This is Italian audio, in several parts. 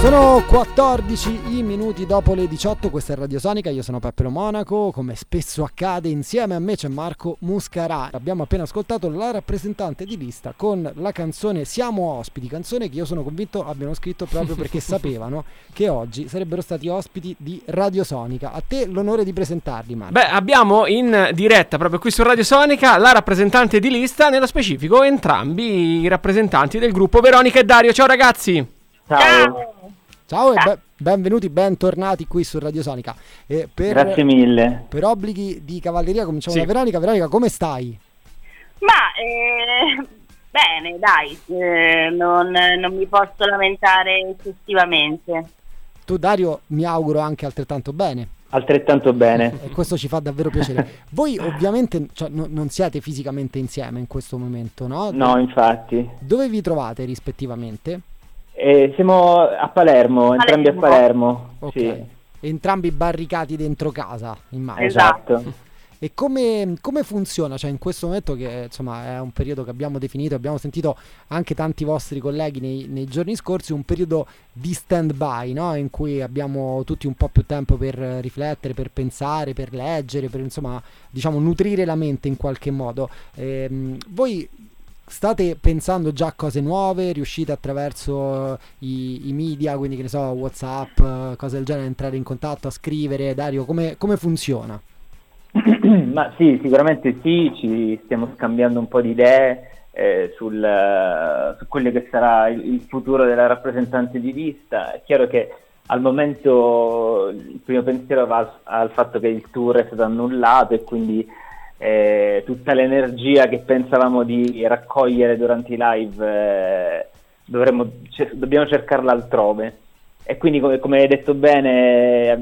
Sono 14 i minuti dopo le 18, questa è Radio Sonica, io sono Peppe Lo Monaco, come spesso accade insieme a me c'è Marco Muscarà. Abbiamo appena ascoltato la rappresentante di lista con la canzone Siamo ospiti, canzone che io sono convinto abbiano scritto proprio perché sapevano che oggi sarebbero stati ospiti di Radio Sonica. A te l'onore di presentarli Marco. Beh, abbiamo in diretta proprio qui su Radio Sonica la rappresentante di lista, nello specifico entrambi i rappresentanti del gruppo Veronica e Dario. Ciao ragazzi! Ciao. Ciao e be- benvenuti, bentornati qui su Radio Sonica. E per, Grazie mille. Per obblighi di cavalleria cominciamo Sì. da Veronica. Veronica, come stai? Ma eh, bene, dai, eh, non, non mi posso lamentare eccessivamente. Tu Dario mi auguro anche altrettanto bene. Altrettanto bene. E questo ci fa davvero piacere. Voi ovviamente cioè, no- non siete fisicamente insieme in questo momento, no? No, infatti. Dove vi trovate rispettivamente? Eh, siamo a Palermo, entrambi a Palermo. Ok. Sì, Entrambi barricati dentro casa, immagino. esatto. E come, come funziona? Cioè, in questo momento, che insomma è un periodo che abbiamo definito, abbiamo sentito anche tanti vostri colleghi nei, nei giorni scorsi, un periodo di stand-by, no? in cui abbiamo tutti un po' più tempo per riflettere, per pensare, per leggere, per insomma, diciamo, nutrire la mente in qualche modo. Ehm, voi state pensando già a cose nuove? Riuscite attraverso eh, i, i media, quindi che ne so, WhatsApp, eh, cose del genere, a entrare in contatto, a scrivere? Dario, come, come funziona? Ma sì, sicuramente sì, ci stiamo scambiando un po' di idee eh, sul, eh, su quello che sarà il, il futuro della rappresentante di lista. È chiaro che al momento il primo pensiero va al, al fatto che il tour è stato annullato e quindi eh, tutta l'energia che pensavamo di raccogliere durante i live eh, dovremmo, cer- dobbiamo cercarla altrove. E quindi, come, come hai detto bene, eh,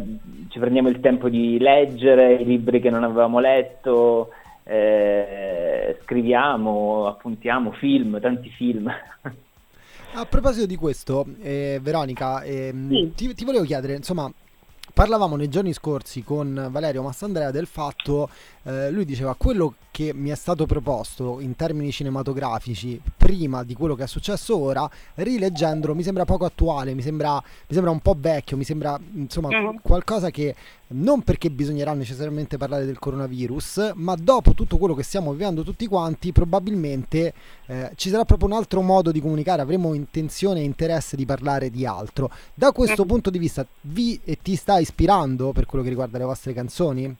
ci prendiamo il tempo di leggere i libri che non avevamo letto, eh, scriviamo, appuntiamo film, tanti film. A proposito di questo, eh, Veronica, ehm, Sì. ti, ti volevo chiedere, insomma, parlavamo nei giorni scorsi con Valerio Massandrea del fatto, eh, lui diceva, quello che mi è stato proposto in termini cinematografici prima di quello che è successo ora, rileggendolo mi sembra poco attuale, mi sembra, mi sembra un po' vecchio, mi sembra insomma Mhm. qualcosa che non perché bisognerà necessariamente parlare del coronavirus, ma dopo tutto quello che stiamo vivendo tutti quanti, probabilmente eh, ci sarà proprio un altro modo di comunicare, avremo intenzione e interesse di parlare di altro. Da questo Mhm. punto di vista, vi e ti sta ispirando per quello che riguarda le vostre canzoni?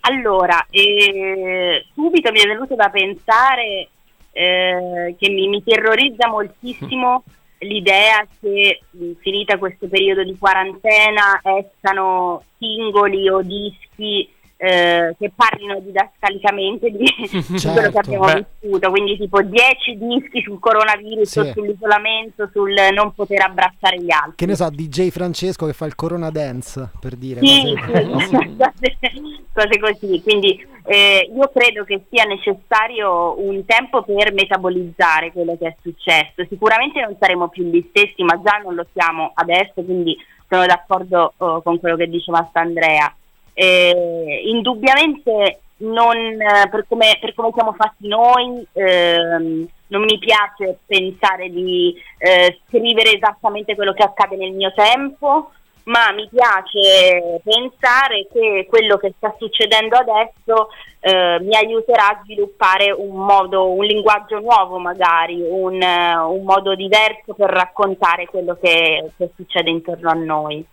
Allora, eh, subito mi è venuto da pensare eh, che mi, mi terrorizza moltissimo l'idea che finita questo periodo di quarantena escano singoli o dischi eh, che parlino didascalicamente di, di quello Certo. che abbiamo Beh. vissuto, quindi tipo 10 dischi sul coronavirus Sì. sull'isolamento, sul non poter abbracciare gli altri. Che ne so, DJ Francesco che fa il Corona Dance, per dire. Sì, cose- sì, cose, così. Quindi eh, io credo che sia necessario un tempo per metabolizzare quello che è successo. Sicuramente non saremo più gli stessi, ma già non lo siamo adesso, quindi sono d'accordo oh, con quello che diceva Andrea. Eh, indubbiamente non, eh, per, come, per come siamo fatti noi ehm, non mi piace pensare di eh, scrivere esattamente quello che accade nel mio tempo, ma mi piace pensare che quello che sta succedendo adesso eh, mi aiuterà a sviluppare un modo, un linguaggio nuovo magari, un, eh, un modo diverso per raccontare quello che, che succede intorno a noi.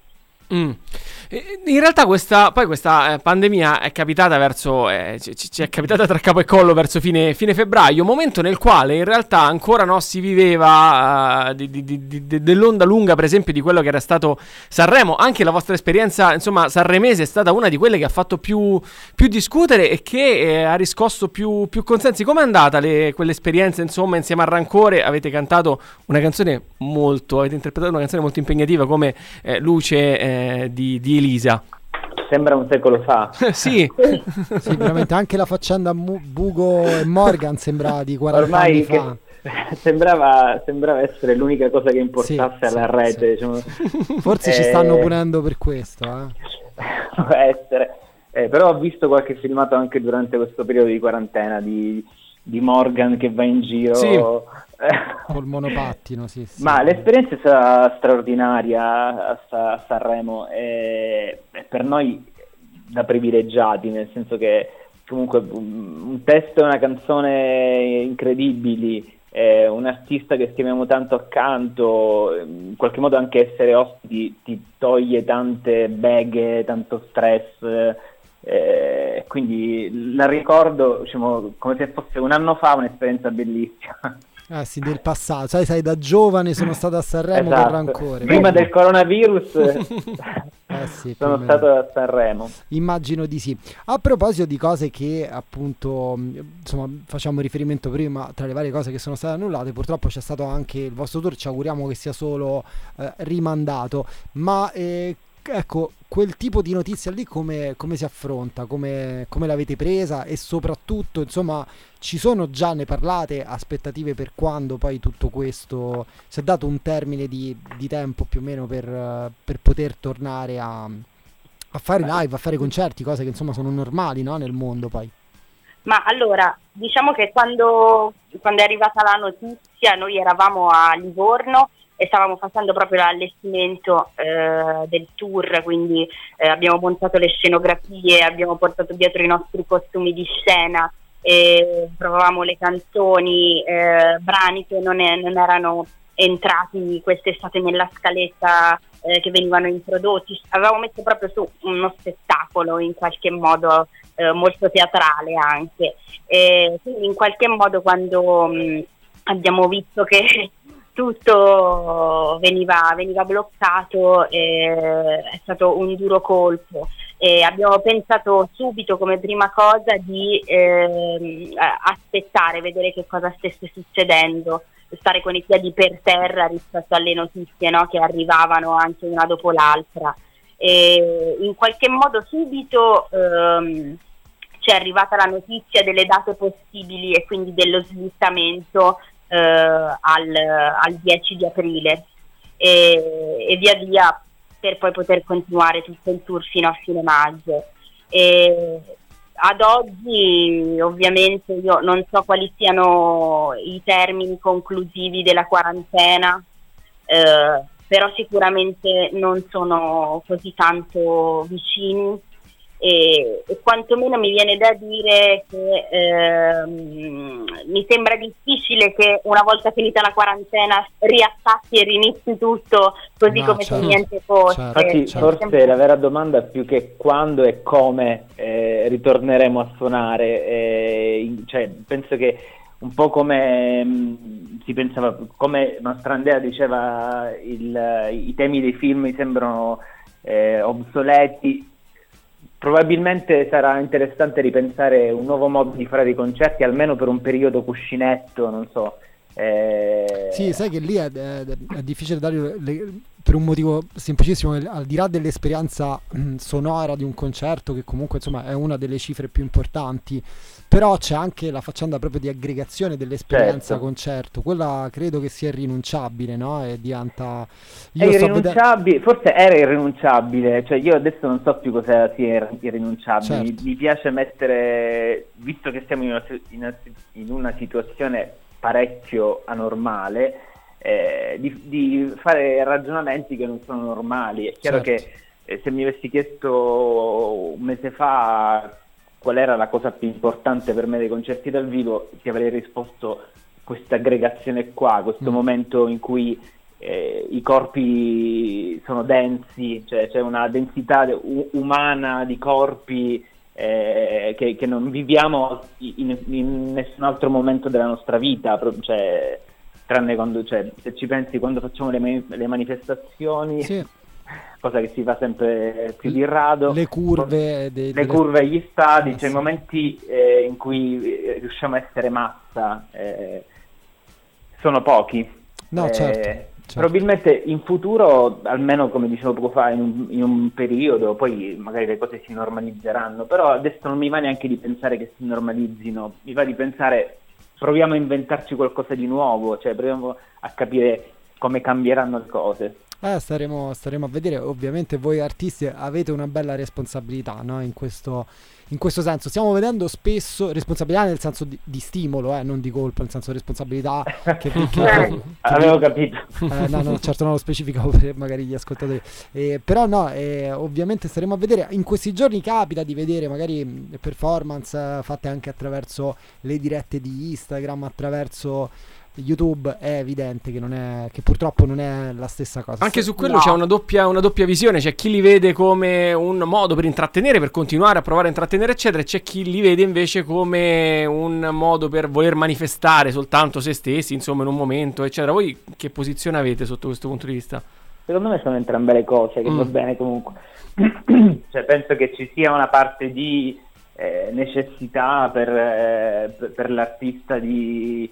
Mm. Eh, In realtà questa, poi questa eh, pandemia è capitata verso, eh, ci, ci- è capitata tra capo e collo verso fine, fine febbraio, momento nel quale in realtà ancora no, si viveva eh, di- di- di- di- dell'onda lunga per esempio di quello che era stato Sanremo, anche la vostra esperienza insomma sanremese è stata una di quelle che ha fatto più, più discutere e che eh, ha riscosso più, più consensi. Com'è andata le- quell'esperienza insomma insieme a Rancore? Avete cantato una canzone molto, avete interpretato una canzone molto impegnativa come eh, Luce eh, di, di Elisa. Sembra un secolo fa. sì, Sì, veramente anche la faccenda Mu- Bugo e Morgan sembra di 40 Ormai anni che- fa. sembrava, sembrava essere l'unica cosa che importasse Sì, alla sì, rete. sì. diciamo. Forse ci Eh, stanno punendo per questo. Eh. Può essere. Eh, però ho visto qualche filmato anche durante questo periodo di quarantena di, di Morgan che va in giro Sì. Col monopattino, sì, sì. Ma l'esperienza è stata straordinaria a, a Sanremo e per noi da privilegiati, nel senso che comunque un testo e una canzone incredibili, eh, un artista che stimiamo tanto accanto, in qualche modo anche essere ospiti ti toglie tante beghe, tanto stress. Eh, quindi la ricordo diciamo, come se fosse un anno fa un'esperienza bellissima. Ah sì, del passato, sai, sai, da giovane sono stato a Sanremo esatto. con rancore. Prima del coronavirus eh sì, sono stato a Sanremo. Immagino di sì. A proposito di cose che appunto, insomma, facciamo riferimento prima, tra le varie cose che sono state annullate, purtroppo c'è stato anche il vostro tour, ci auguriamo che sia solo eh, rimandato, ma eh, ecco, quel tipo di notizia lì come, come si affronta, come, come, l'avete presa e soprattutto, insomma, ci sono già, ne parlate, aspettative per quando poi tutto questo, si è dato un termine di, di tempo più o meno per, per poter tornare a, a, fare live, a fare concerti, cose che insomma sono normali no? nel mondo poi. Ma allora, diciamo che quando, quando è arrivata la notizia noi eravamo a Livorno e stavamo facendo proprio l'allestimento eh, del tour, quindi eh, abbiamo montato le scenografie, abbiamo portato dietro i nostri costumi di scena, provavamo le canzoni, eh, brani che non, è, non, erano entrati quest'estate nella scaletta eh, che venivano introdotti, avevamo messo proprio su uno spettacolo in qualche modo eh, molto teatrale anche, e quindi in qualche modo quando mh, abbiamo visto che tutto veniva, veniva bloccato, è stato un duro colpo. E abbiamo pensato subito come prima cosa di eh, aspettare, vedere che cosa stesse succedendo, stare con i piedi per terra rispetto alle notizie no, che arrivavano anche una dopo l'altra. E in qualche modo subito ehm, ci è arrivata la notizia delle date possibili e quindi dello slittamento eh, al, al, 10 di aprile e, e, via via per poi poter continuare tutto il tour fino a fine maggio. E ad oggi ovviamente io non so quali siano i termini conclusivi della quarantena, eh, però sicuramente non sono così tanto vicini e, e quantomeno mi viene da dire che ehm, mi sembra difficile che una volta finita la quarantena riattacchi e rinizi tutto così no, come certo, se niente fosse. Certo, Infatti certo. forse la vera domanda è più che quando e come eh, ritorneremo a suonare, eh, cioè, penso che un po' come mh, mm, si pensava, come nostra Andrea diceva, il, i temi dei film mi sembrano eh, obsoleti probabilmente sarà interessante ripensare un nuovo modo di fare dei concerti, almeno per un periodo cuscinetto, non so. Eh... Sì, sai che lì è, è, è difficile dare le, per un motivo semplicissimo, al di là dell'esperienza sonora di un concerto, che comunque insomma è una delle cifre più importanti, però c'è anche la faccenda proprio di aggregazione dell'esperienza certo. concerto, quella credo che sia irrinunciabile, no? E diventa... Io è irrinunciabile, vedendo... forse era irrinunciabile, cioè io adesso non so più cosa sia irrinunciabile, certo. mi, mi, piace mettere, visto che siamo in una, in una situazione parecchio anormale, eh, di, di, fare ragionamenti che non sono normali. È chiaro certo. che eh, se mi avessi chiesto un mese fa qual era la cosa più importante per me dei concerti dal vivo, ti avrei risposto questa aggregazione qua, questo mm. momento in cui eh, i corpi sono densi, cioè c'è una densità umana di corpi eh, che, che, non viviamo in, in, nessun altro momento della nostra vita, cioè, tranne quando, cioè, se ci pensi quando facciamo le, le manifestazioni, sì. cosa che si fa sempre più di rado, le curve, dei, le curve agli stadi, eh, cioè i momenti eh, in cui eh, riusciamo a essere massa eh, sono pochi. No, certo. Certo. Probabilmente in futuro, almeno come dicevo poco fa, in un, in un, periodo, poi magari le cose si normalizzeranno, però adesso non mi va neanche di pensare che si normalizzino, mi va di pensare proviamo a inventarci qualcosa di nuovo, cioè proviamo a capire come cambieranno le cose. Eh, staremo, staremo a vedere, ovviamente voi artisti avete una bella responsabilità no? in, questo, in questo senso. Stiamo vedendo spesso responsabilità nel senso di, di stimolo, eh, non di colpa, nel senso responsabilità che, che, che, avevo capito. Eh, no, no, certo non lo specificavo per magari gli ascoltatori. Eh, però no, eh, ovviamente staremo a vedere. In questi giorni capita di vedere magari performance eh, fatte anche attraverso le dirette di Instagram, attraverso YouTube è evidente che, è, che, purtroppo non è la stessa cosa. Anche su quello no. c'è una doppia, una doppia, visione, c'è chi li vede come un modo per intrattenere, per continuare a provare a intrattenere, eccetera, e c'è chi li vede invece come un modo per voler manifestare soltanto se stessi, insomma, in un momento, eccetera. Voi che posizione avete sotto questo punto di vista? Secondo me sono entrambe le cose, che mm. va bene comunque. cioè, penso che ci sia una parte di eh, necessità per, eh, per l'artista di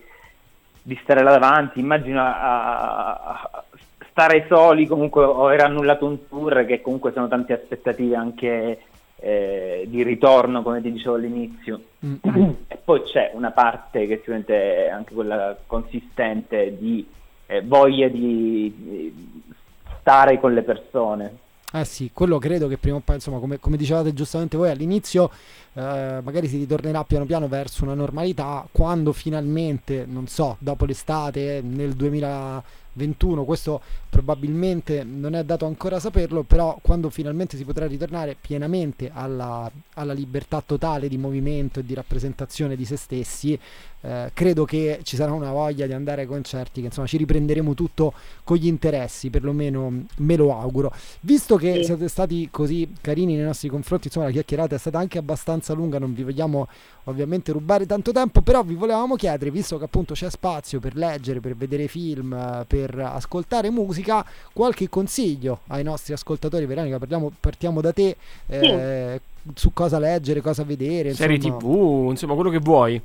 di stare là davanti, immagino a, a stare soli comunque o aver annullato un tour che comunque sono tante aspettative anche eh, di ritorno come ti dicevo all'inizio mm-hmm. e poi c'è una parte che sicuramente è anche quella consistente di eh, voglia di, di stare con le persone eh sì, quello credo che prima o poi, insomma, come, come dicevate giustamente voi all'inizio, eh, magari si ritornerà piano piano verso una normalità quando finalmente, non so, dopo l'estate, nel 2021, questo probabilmente non è dato ancora saperlo, però quando finalmente si potrà ritornare pienamente alla, alla libertà totale di movimento e di rappresentazione di se stessi, eh, credo che ci sarà una voglia di andare ai concerti, che insomma ci riprenderemo tutto con gli interessi, perlomeno me lo auguro. Visto che sì. siete stati così carini nei nostri confronti, insomma la chiacchierata è stata anche abbastanza lunga, non vi vogliamo ovviamente rubare tanto tempo, però vi volevamo chiedere, visto che appunto c'è spazio per leggere, per vedere film, per ascoltare musica, qualche consiglio ai nostri ascoltatori. Veronica, parliamo, partiamo da te eh, sì. su cosa leggere, cosa vedere. Serie tv, insomma, quello che vuoi.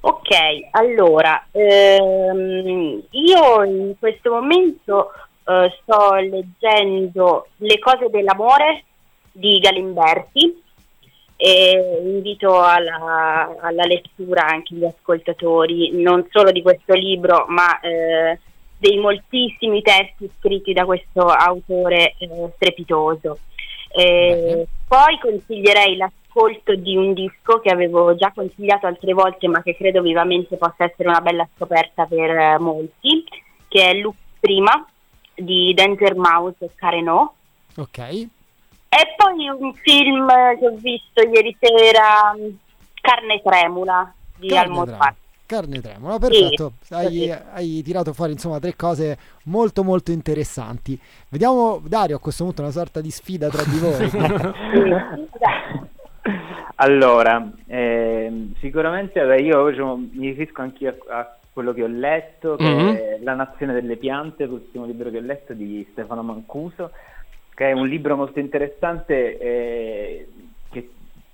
Ok, allora, ehm, io in questo momento eh, sto leggendo Le cose dell'amore di Galimberti e invito alla, alla, lettura anche gli ascoltatori non solo di questo libro ma eh, dei moltissimi testi scritti da questo autore eh, strepitoso. Eh, poi consiglierei l'ascolto di un disco che avevo già consigliato altre volte, ma che credo vivamente possa essere una bella scoperta per eh, molti, che è Lux Prima di Danger Mouse e Careno. Ok. E poi un film che ho visto ieri sera, Carne Tremula di Almodovar. Carne tremola, perfetto. Sì, hai, hai, tirato fuori insomma tre cose molto molto interessanti. Vediamo Dario a questo punto una sorta di sfida tra di voi. allora, eh, sicuramente vabbè, io diciamo, mi riferisco anche a, a, quello che ho letto, che mm-hmm. è La nazione delle piante, l'ultimo libro che ho letto di Stefano Mancuso, che è un libro molto interessante eh, che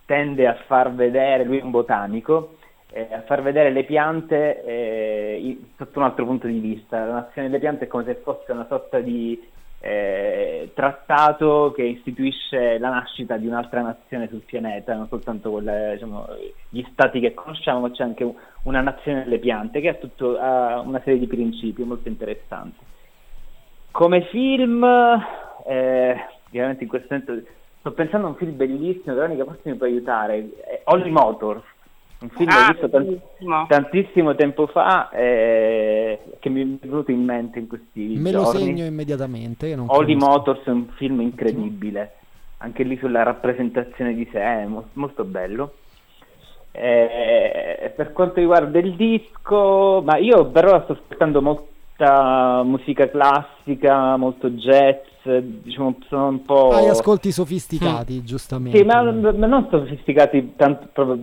tende a far vedere, lui è un botanico, eh, a far vedere le piante eh, sotto un altro punto di vista. La nazione delle piante è come se fosse una sorta di eh, trattato che istituisce la nascita di un'altra nazione sul pianeta, non soltanto quelle, diciamo, gli stati che conosciamo, ma c'è anche una nazione delle piante che ha, tutto, ha una serie di principi molto interessanti. Come film, eh, ovviamente in questo momento sto pensando a un film bellissimo, Veronica forse mi può aiutare, Holly Motors un film ah, visto tantissimo. tantissimo tempo fa eh, che mi è venuto in mente in questi Me giorni. lo segno immediatamente. Holly Motors è un film incredibile, anche lì sulla rappresentazione di sé, è mo- molto bello. Eh, per quanto riguarda il disco, ma io però sto ascoltando molta musica classica, molto jazz, diciamo, sono un po'... Hai ascolti sofisticati, mm. giustamente. Sì, ma, ma, non sofisticati tanto, proprio,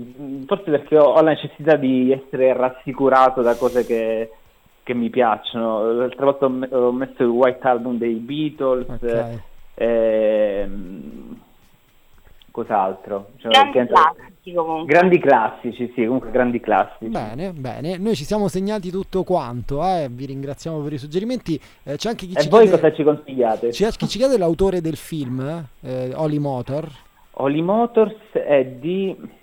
forse perché ho, ho, la necessità di essere rassicurato da cose che, che mi piacciono. L'altra volta ho, ho, messo il White Album dei Beatles. Okay. Ehm, cos'altro? Cioè, classici comunque. Grandi classici, sì, comunque grandi classici. Bene, bene. Noi ci siamo segnati tutto quanto, eh? vi ringraziamo per i suggerimenti. Eh, c'è anche chi e ci voi chiede... cosa ci consigliate? C'è chi ci chiede l'autore del film, eh, Holly Motor. Holly Motors è di...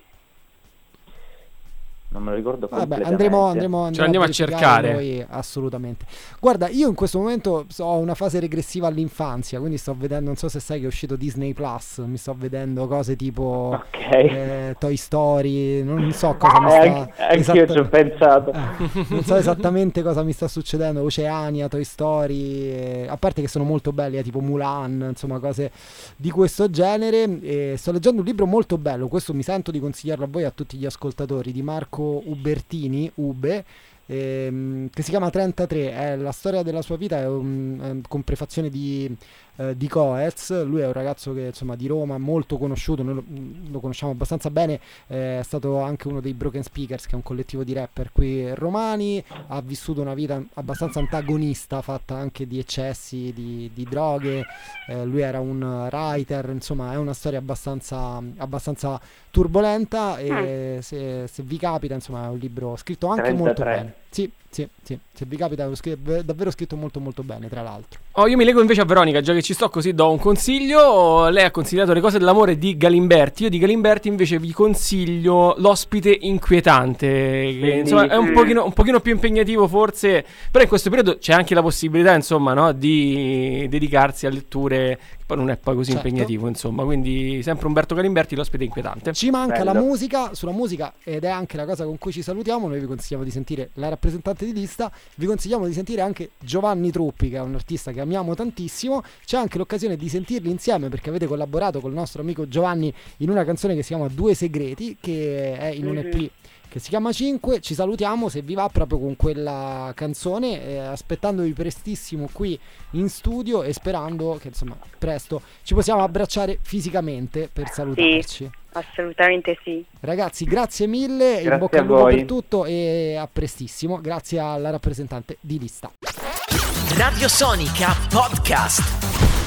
non me lo ricordo Vabbè, completamente. andremo, andremo, andremo andiamo a cercare. poi, assolutamente. Guarda, io in questo momento so- ho una fase regressiva all'infanzia, quindi sto vedendo, non so se sai che è uscito Disney Plus, mi sto vedendo cose tipo Ok. eh, Toy Story, non so cosa mi sta anche- anch'io ci ho esatta- pensato. eh, non so esattamente cosa mi sta succedendo, Oceania, Toy Story, eh, a parte che sono molto belli, eh, tipo Mulan, insomma cose di questo genere. Sto leggendo un libro molto bello, questo mi sento di consigliarlo a voi e a tutti gli ascoltatori, di Marco Ubertini, Ube. ehm, che si chiama 33, è la storia della sua vita, è un- è con prefazione di, eh, di Coez, lui è un ragazzo che insomma di Roma, molto conosciuto, noi lo, lo conosciamo abbastanza bene, eh, è stato anche uno dei Broken Speakers, che è un collettivo di rapper qui romani, ha vissuto una vita abbastanza antagonista, fatta anche di eccessi, di, di droghe, eh, lui era un writer, insomma è una storia abbastanza, abbastanza turbolenta e se, se vi capita insomma è un libro scritto anche molto 33. bene. Sì, sì, sì, se vi capita è scr- davvero scritto molto molto bene tra l'altro. Oh, io mi leggo invece a Veronica, già che ci sto così do un consiglio. Lei ha consigliato le cose dell'amore di Galimberti. Io di Galimberti invece vi consiglio L'ospite inquietante. Che insomma è un pochino, un pochino più impegnativo forse. Però in questo periodo c'è anche la possibilità, insomma, no, di dedicarsi a letture poi non è poi così Certo. impegnativo, insomma. Quindi sempre Umberto Galimberti, L'ospite inquietante. Ci manca la Bello. musica, sulla musica ed è anche la cosa con cui ci salutiamo, noi vi consigliamo di sentire la rappresentante di lista, vi consigliamo di sentire anche Giovanni Truppi che è un artista che amiamo tantissimo, c'è anche l'occasione di sentirli insieme perché avete collaborato con il nostro amico Giovanni in una canzone che si chiama Due Segreti che è in un EP che si chiama 5, ci salutiamo se vi va proprio con quella canzone, eh, aspettandovi prestissimo qui in studio e sperando che insomma presto ci possiamo abbracciare fisicamente per salutarci. Assolutamente sì. Ragazzi, grazie mille, in Grazie bocca a al lupo per tutto e a prestissimo. Grazie alla rappresentante di lista. Radio Sonica Podcast.